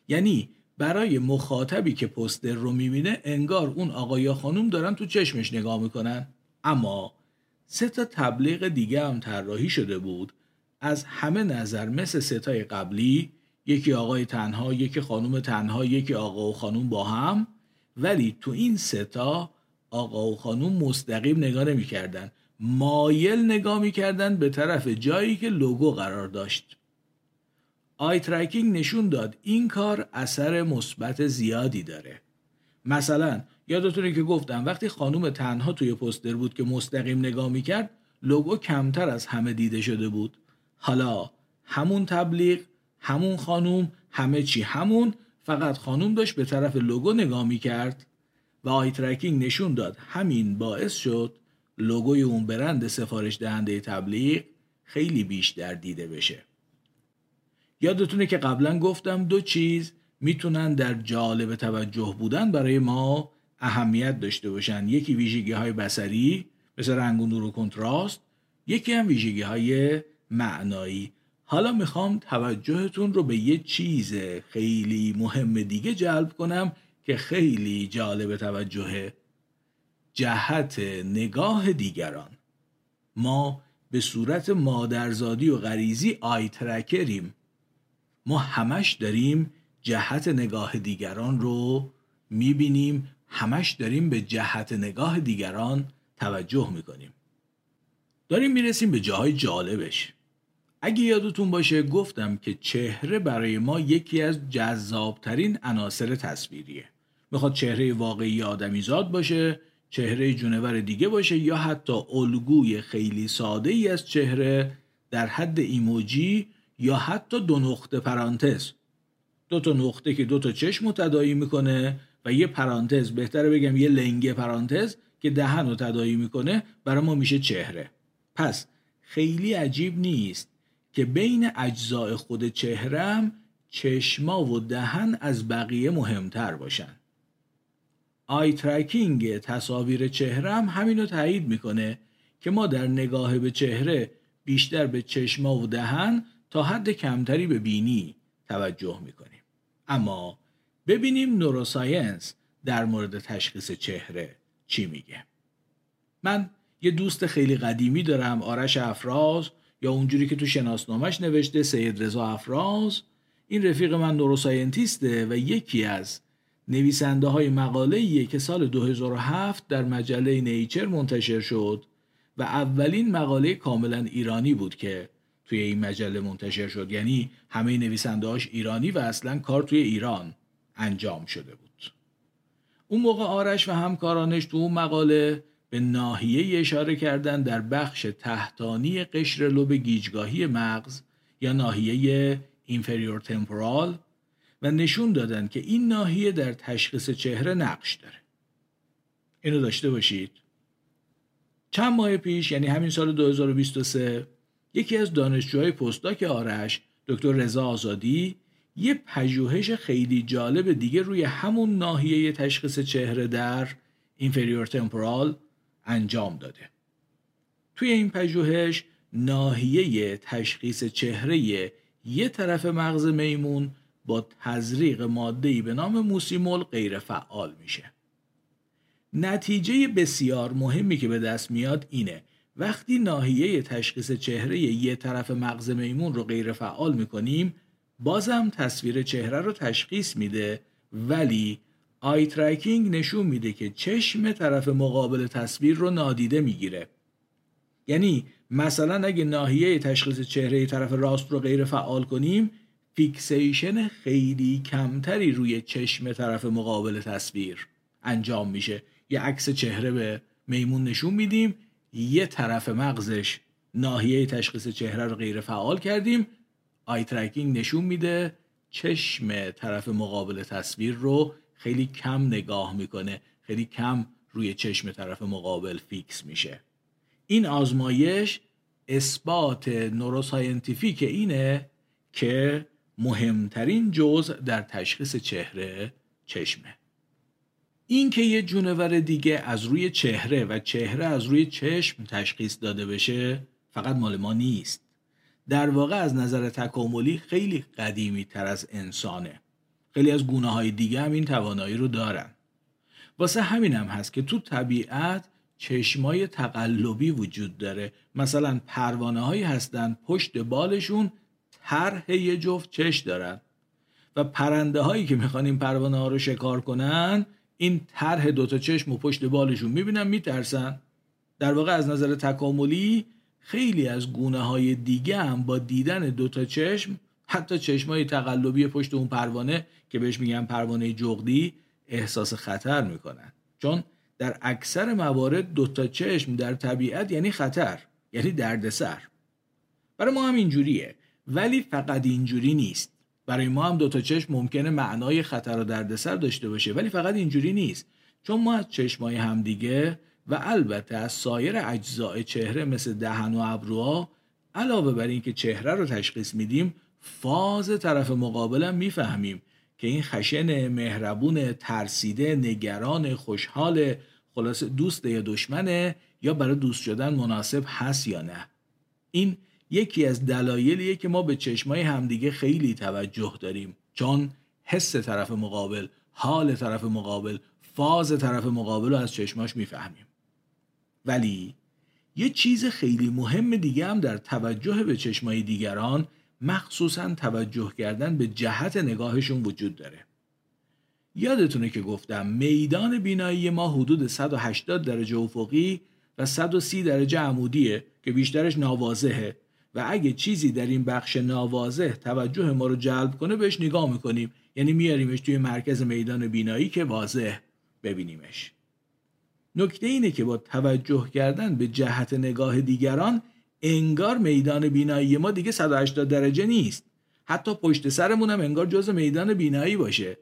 یعنی برای مخاطبی که پستر رو می‌بینه انگار اون آقا یا خانوم دارن تو چشمش نگاه می‌کنن. اما سه تا تبلیغ دیگه هم طراحی شده بود. از همه نظر مثل ستای قبلی یکی آقای تنها یکی خانوم تنها یکی آقا و خانوم با هم. ولی تو این ستا آقا و خانوم مستقیم نگاه نمی‌کردن. مایل نگاه می‌کردن به طرف جایی که لوگو قرار داشت. آی ترکینگ نشون داد این کار اثر مثبت زیادی داره. مثلا یادتونه که گفتم وقتی خانوم تنها توی پستر بود که مستقیم نگاه می‌کرد لوگو کمتر از همه دیده شده بود. حالا همون تبلیغ همون خانوم همه چی همون فقط خانوم داشت به طرف لوگو نگاه می‌کرد. و آی ترکینگ نشون داد. همین باعث شد لوگوی اون برند سفارش دهنده تبلیغ خیلی بیشتر دیده بشه. یادتونه که قبلا گفتم دو چیز می‌تونن در جالب توجه بودن برای ما اهمیت داشته باشن. یکی ویژگی های بسری مثل رنگ و نور و کنتراست. یکی هم ویژگی های معنایی. حالا می‌خوام توجهتون رو به یه چیز خیلی مهم دیگه جلب کنم. که خیلی جالب توجهه جهت نگاه دیگران. ما به صورت مادرزادی و غریزی آی ترکریم ما همش داریم جهت نگاه دیگران رو می‌بینیم همش داریم به جهت نگاه دیگران توجه می‌کنیم. داریم می‌رسیم به جاهای جالبش. اگه یادتون باشه گفتم که چهره برای ما یکی از جذابترین عناصر تصویریه. می‌خواد چهره واقعی آدمیزاد باشه چهره جونور دیگه باشه یا حتی الگوی خیلی ساده ای از چهره در حد ایموجی یا حتی دو نقطه پرانتز. دو تا نقطه که دو تا چشم تدایی می‌کنه و یه پرانتز بهتره بگم یه لنگه پرانتز که دهن رو تدایی می‌کنه برای ما میشه چهره. پس خیلی عجیب نیست که بین اجزاء خود چهرم چشما و دهن از بقیه مهمتر باشن. آی ترکینگ تصاویر چهرم همینو تایید می‌کنه که ما در نگاه به چهره بیشتر به چشما و دهن تا حد کمتری به بینی توجه می‌کنیم. اما ببینیم نوروساینس در مورد تشخیص چهره چی میگه. من یه دوست خیلی قدیمی دارم آرش افراز یا اونجوری که تو شناسنامش نوشته سید رضا افراز. این رفیق من نوروساینتیسته و یکی از نویسنده های مقاله که سال 2007 در مجله نیچر منتشر شد و اولین مقاله کاملا ایرانی بود که توی این مجله منتشر شد. یعنی همه نویسنده هاش ایرانی و اصلا کار توی ایران انجام شده بود. اون موقع آرش و همکارانش تو اون مقاله به ناحیه اشاره کردن در بخش تحتانی قشر لوب گیجگاهی مغز یا ناحیه اینفریور تمپورال و نشون دادن که این ناحیه در تشخیص چهره نقش داره. اینو داشته باشید. چند ماه پیش یعنی همین سال 2023 یکی از دانشجوهای پستاک آرش دکتر رضا آزادی یه پژوهش خیلی جالب دیگه روی همون ناحیه تشخیص چهره در اینفریور تمپورال انجام داده. توی این پژوهش ناحیه تشخیص چهره یه طرف مغز میمون با تزریق ماده‌ای به نام موسیمول غیر فعال میشه. نتیجه بسیار مهمی که به دست میاد اینه وقتی ناحیه تشخیص چهره یه طرف مغز میمون رو غیر فعال می‌کنیم بازم تصویر چهره رو تشخیص میده ولی eye tracking نشون میده که چشم طرف مقابل تصویر رو نادیده می‌گیره. یعنی مثلا اگه ناحیه تشخیص چهره طرف راست رو غیر فعال کنیم fixation خیلی کمتری روی چشم طرف مقابل تصویر انجام میشه. یه عکس چهره به میمون نشون میدیم یه طرف مغزش ناحیه تشخیص چهره رو غیر فعال کردیم eye tracking نشون میده چشم طرف مقابل تصویر رو خیلی کم نگاه می‌کنه خیلی کم روی چشم طرف مقابل فیکس میشه. این آزمایش اثبات neuroscientific اینه که مهمترین جزء در تشخیص چهره چشمه. این که یه جونور دیگه از روی چهره و چهره از روی چشم تشخیص داده بشه فقط مال ما نیست. در واقع از نظر تکاملی خیلی قدیمی تر از انسانه. خیلی از گونه های دیگه هم این توانایی رو دارن. واسه همین هم هست که تو طبیعت چشمای تقلبی وجود داره. مثلا پروانه هایی هستن پشت بالشون طرح یه جفت چش دارن. و پرنده هایی که می‌خوان این پروانه ها رو شکار کنن این طرح دوتا چشم و پشت بالشون می‌بینن میترسن. در واقع از نظر تکاملی خیلی از گونه های دیگه هم با دیدن دوتا چشم حتی چشمای تقلبی پشت اون پروانه که بهش میگن پروانه جغدی احساس خطر می‌کنن. چون در اکثر موارد دوتا چشم در طبیعت یعنی خطر یعنی دردسر. برای ما هم اینجوریه. ولی فقط اینجوری نیست. برای ما هم دوتا چشم ممکنه معنای خطر و دردسر داشته باشه ولی فقط اینجوری نیست. چون ما از چشمای همدیگه و البته از سایر اجزاء چهره مثل دهن و ابروها علاوه بر اینکه چهره رو تشخیص میدیم فاز طرف مقابلم می‌فهمیم که این خشن مهربون ترسیده نگران خوشحال خلاص دوست یا دشمنه یا برای دوست شدن مناسب هست یا نه. این یکی از دلایلیه که ما به چشمای همدیگه خیلی توجه داریم. چون حس طرف مقابل حال طرف مقابل فاز طرف مقابل رو از چشماش می‌فهمیم. ولی یه چیز خیلی مهم دیگه هم در توجه به چشمای دیگران مخصوصا توجه کردن به جهت نگاهشون وجود داره. یادتونه که گفتم میدان بینایی ما حدود 180 درجه افقی و 130 درجه عمودیه که بیشترش ناواضحه و اگه چیزی در این بخش ناواضح توجه ما رو جلب کنه بهش نگاه می‌کنیم. یعنی میاریمش توی مرکز میدان بینایی که واضح. ببینیمش. نکته اینه که با توجه کردن به جهت نگاه دیگران انگار میدان بینایی ما دیگه 180 درجه نیست. حتی پشت سرمون هم انگار جز میدان بینایی باشه.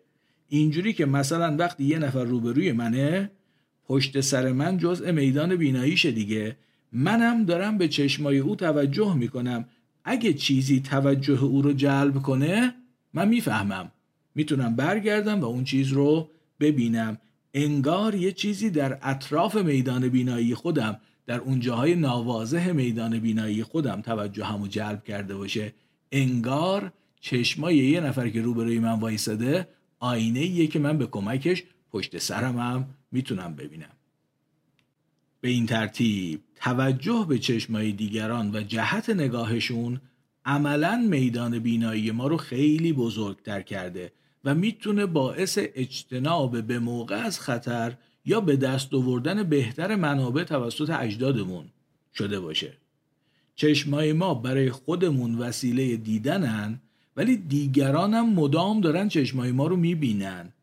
اینجوری که مثلا وقتی یه نفر روبروی منه پشت سر من جزء میدان بیناییشه دیگه. منم دارم به چشمای او توجه می‌کنم. اگه چیزی توجه او رو جلب کنه من می‌فهمم. می‌تونم برگردم و اون چیز رو ببینم. انگار یه چیزی در اطراف میدان بینایی خودم در اون جاهای ناواضح میدان بینایی خودم توجه همو جلب کرده باشه. انگار چشمای یه نفر که روبروی من وایساده آینه یه که من به کمکش پشت سرم هم می‌تونم ببینم. به این ترتیب توجه به چشمای دیگران و جهت نگاهشون عملا میدان بینایی ما رو خیلی بزرگتر کرده و می‌تونه باعث اجتناب به موقع از خطر یا به دست آوردن بهتر منابع توسط اجدادمون شده باشه. چشمای ما برای خودمون وسیله دیدنن ولی دیگران هم مدام دارن چشمای ما رو می‌بینن.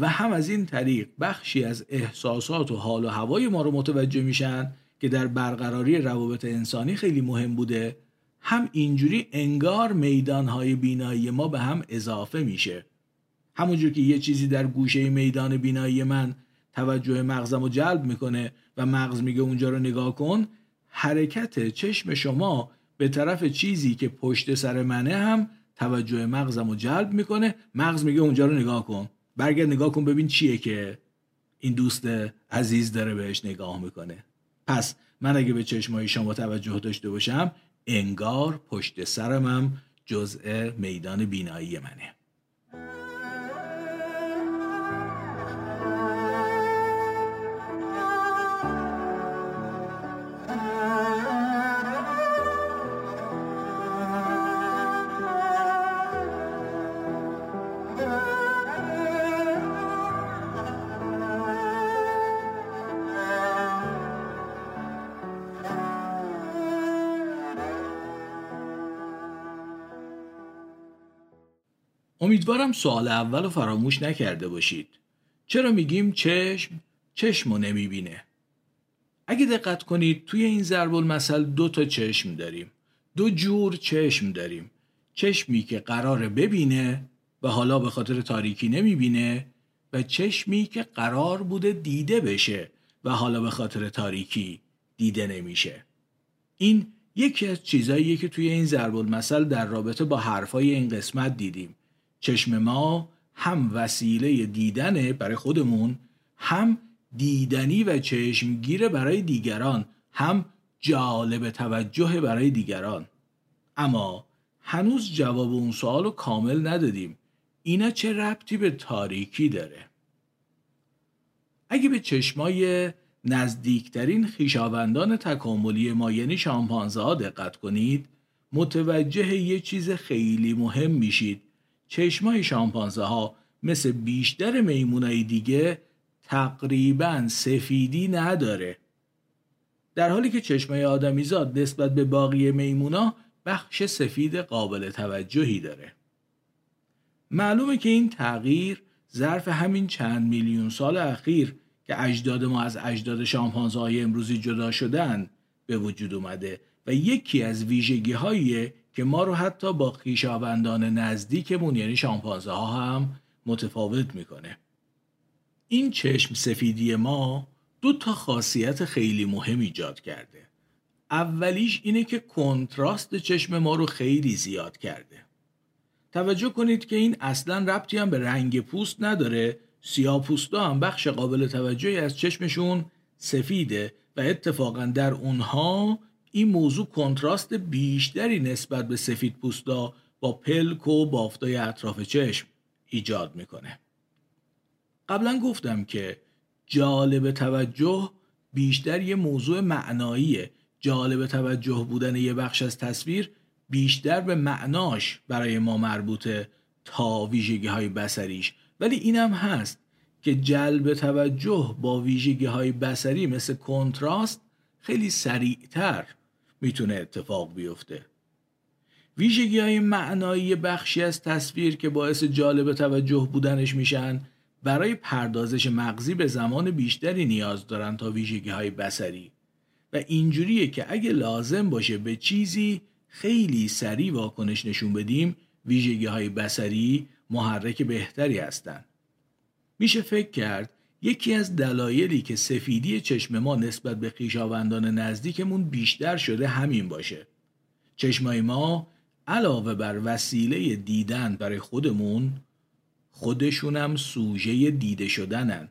و هم از این طریق بخشی از احساسات و حال و هوای ما رو متوجه میشن که در برقراری روابط انسانی خیلی مهم بوده. هم اینجوری انگار میدانهای بینایی ما به هم اضافه میشه. همونجور که یه چیزی در گوشه میدان بینایی من توجه مغزم رو جلب می‌کنه و مغز میگه اونجا رو نگاه کن حرکت چشم شما به طرف چیزی که پشت سر منه هم توجه مغزم رو جلب می‌کنه. مغز میگه اونجا رو نگاه کن. برگرد نگاه کن ببین چیه که این دوست عزیز داره بهش نگاه می‌کنه. پس من اگه به چشمای شما توجه داشته باشم انگار پشت سرمم جزء میدان بینایی منه. امیدوارم سوال اول رو فراموش نکرده باشید. چرا میگیم چشم چشم رو نمی‌بینه؟ اگه دقت کنید توی این ضرب المثل دو تا چشم داریم. دو جور چشم داریم. چشمی که قرار ببینه و حالا به خاطر تاریکی نمی‌بینه و چشمی که قرار بوده دیده بشه و حالا به خاطر تاریکی دیده نمیشه. این یکی از چیزهایی که توی این ضرب المثل در رابطه با حرفای این قسمت دیدیم. چشم ما هم وسیله دیدنه برای خودمون هم دیدنی و چشمگیر برای دیگران هم جالب توجه برای دیگران. اما هنوز جواب اون سوال رو کامل ندادیم. اینا چه ربطی به تاریکی داره؟ اگه به چشمای نزدیکترین خیشاوندان تکاملی ما یعنی شامپانزه ها دقت کنید متوجه یه چیز خیلی مهم میشید. چشمای شامپانزه ها مثل بیشتر میمونای دیگه تقریبا سفیدی نداره. در حالی که چشمای آدمیزاد نسبت به باقی میمونا بخش سفید قابل توجهی داره. معلومه که این تغییر ظرف همین چند میلیون سال اخیر که اجداد ما از اجداد شامپانزه های امروزی جدا شدن به وجود اومده و یکی از ویژگی که ما رو حتی با خیشاوندان نزدیکمون یعنی شامپانزه ها هم متفاوت می‌کنه. این چشم سفیدی ما دو تا خاصیت خیلی مهم ایجاد کرده. اولیش اینه که کنتراست چشم ما رو خیلی زیاد کرده. توجه کنید که این اصلا ربطی هم به رنگ پوست نداره. سیاه پوستا هم بخش قابل توجهی از چشمشون سفیده و اتفاقا در اونها این موضوع کنتراست بیشتری نسبت به سفید پوستا با پلک و بافتای اطراف چشم ایجاد می‌کنه. قبلا گفتم که جالب توجه بیشتر یه موضوع معناییه. جالب توجه بودن یه بخش از تصویر بیشتر به معناش برای ما مربوطه تا ویژگی های بسریش ولی اینم هست که جلب توجه با ویژگی های بسری مثل کنتراست خیلی سریعتر می‌تونه اتفاق بیفته ویژگی های معنایی بخشی از تصویر که باعث جالب توجه بودنش میشن برای پردازش مغزی به زمان بیشتری نیاز دارن تا ویژگی های بسری و اینجوریه که اگه لازم باشه به چیزی خیلی سریع واکنش نشون بدیم ویژگی های بسری محرک بهتری هستند. میشه فکر کرد یکی از دلایلی که سفیدی چشم ما نسبت به خیشاوندان نزدیکمون بیشتر شده همین باشه. چشمای ما علاوه بر وسیله دیدن برای خودمون خودشونم سوژه دیده شدنن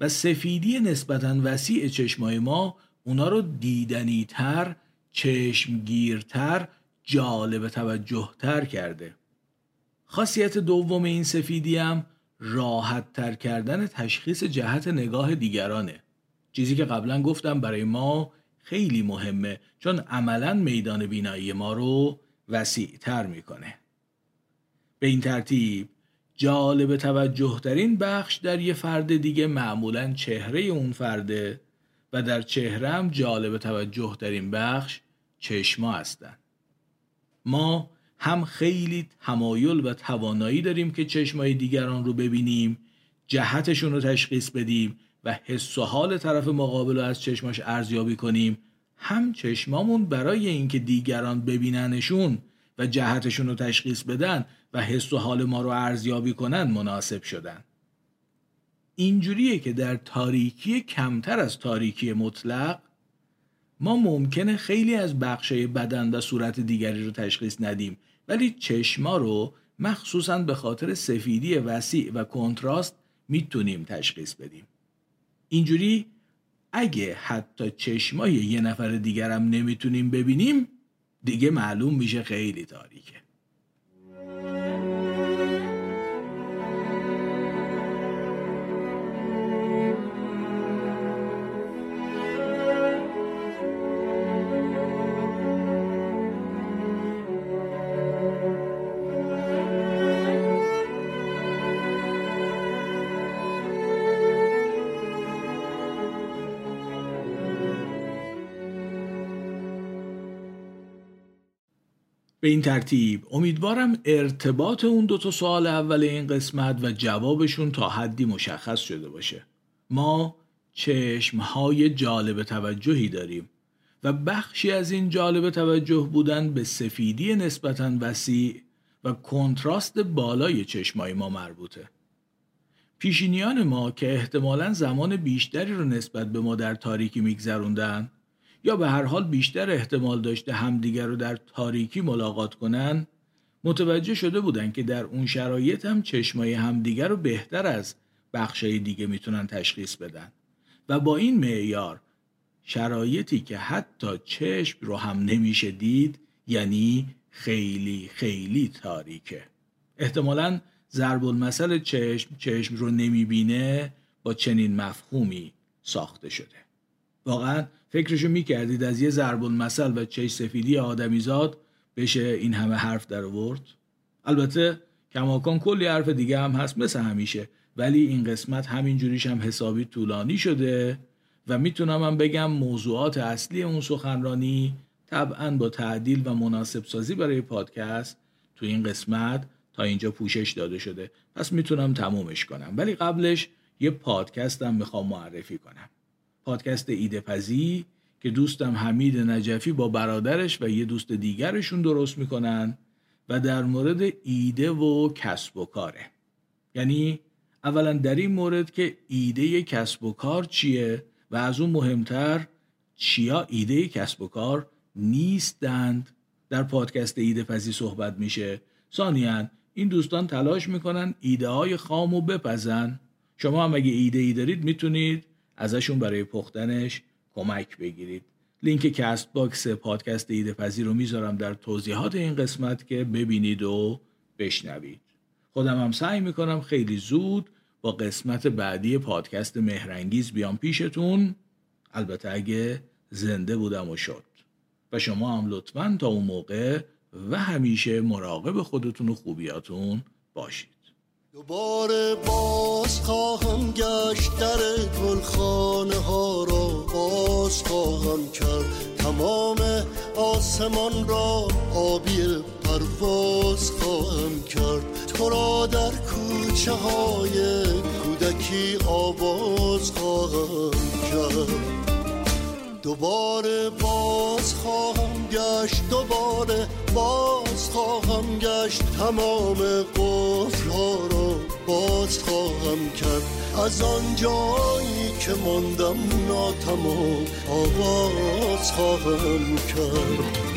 و سفیدی نسبتا وسیع چشمای ما اونا رو دیدنی تر چشمگیرتر جالب توجه تر کرده خاصیت دوم این سفیدی هم راحت تر کردن تشخیص جهت نگاه دیگرانه. چیزی که قبلا گفتم برای ما خیلی مهمه چون عملا میدان بینایی ما رو وسیع تر می‌کنه. به این ترتیب جالب توجه ترین بخش در یه فرد دیگه معمولا چهره اون فرده و در چهره هم جالب توجه ترین بخش چشما هستند ما هم خیلی تمایل و توانایی داریم که چشمای دیگران رو ببینیم جهتشون رو تشخیص بدیم و حس و حال طرف مقابل رو از چشماش ارزیابی کنیم. هم چشمامون برای اینکه دیگران ببیننشون و جهتشون رو تشخیص بدن و حس و حال ما رو ارزیابی کنن مناسب شدن. اینجوریه که در تاریکی کمتر از تاریکی مطلق ما ممکنه خیلی از بخشای بدن و صورت دیگری رو تشخیص ندیم. ولی چشما رو مخصوصا به خاطر سفیدی وسیع و کنتراست می‌تونیم تشخیص بدیم. اینجوری اگه حتی چشمای یه نفر دیگرم نمی‌تونیم ببینیم دیگه معلوم میشه خیلی تاریکه. به این ترتیب امیدوارم ارتباط اون دو تا سوال اول این قسمت و جوابشون تا حدی مشخص شده باشه. ما چشمهای جالب توجهی داریم و بخشی از این جالب توجه بودن به سفیدی نسبتا وسیع و کنتراست بالای چشمای ما مربوطه. پیشینیان ما که احتمالا زمان بیشتری رو نسبت به ما در تاریکی میگذروندن یا به هر حال بیشتر احتمال داشته همدیگر رو در تاریکی ملاقات کنن متوجه شده بودن که در اون شرایط هم چشمای همدیگر رو بهتر از بخشای دیگه می‌تونن تشخیص بدن. و با این معیار شرایطی که حتی چشم رو هم نمیشه دید یعنی خیلی خیلی تاریکه. احتمالا ضرب المثل چشم چشم رو نمی‌بینه با چنین مفهومی ساخته شده. واقعا فکرشو می‌کردید از یه ضرب المثل و چشم سفیدی آدمیزاد بشه این همه حرف در آورد؟ البته کماکان کلی حرف دیگه هم هست مثل همیشه. ولی این قسمت همین جوریش هم حسابی طولانی شده و می‌تونم هم بگم موضوعات اصلی اون سخنرانی طبعا با تعدیل و مناسب سازی برای پادکست تو این قسمت تا اینجا پوشش داده شده. پس می‌تونم تمومش کنم. ولی قبلش یه پادکست هم می‌خوام معرفی کنم. پادکست ایده پزی که دوستم حمید نجفی با برادرش و یه دوست دیگرشون درست می‌کنن و در مورد ایده و کسب و کاره. یعنی اولا در این مورد که ایده کسب و کار چیه و از اون مهمتر چیا ایده کسب و کار نیستند. در پادکست ایده پزی صحبت میشه. ثانیا این دوستان تلاش می‌کنن ایده های خام و بپزن. شما هم اگه ایده ای دارید می‌تونید ازشون برای پختنش کمک بگیرید. لینک Castbox پادکست ایده پزی رو می‌ذارم در توضیحات این قسمت که ببینید و بشنوید. خودم هم سعی می‌کنم خیلی زود با قسمت بعدی پادکست مهرنگیز بیام پیشتون. البته اگه زنده بودم و شد. و شما هم لطفا تا اون موقع و همیشه مراقب خودتون و خوبیاتون باشید. دوباره باز خواهم گشت در گلخانه ها را. باز خواهم کرد تمام آسمان را. آبی پرواز خواهم کرد. تو را در کوچه های کودکی آواز خواهم کرد. دوباره باز خواهم گشت. دوباره باز خواهم گشت تمام قفل ها را. باز خواهم کرد از آن جایی که ماندم ناتمام. آواز خواهم کرد.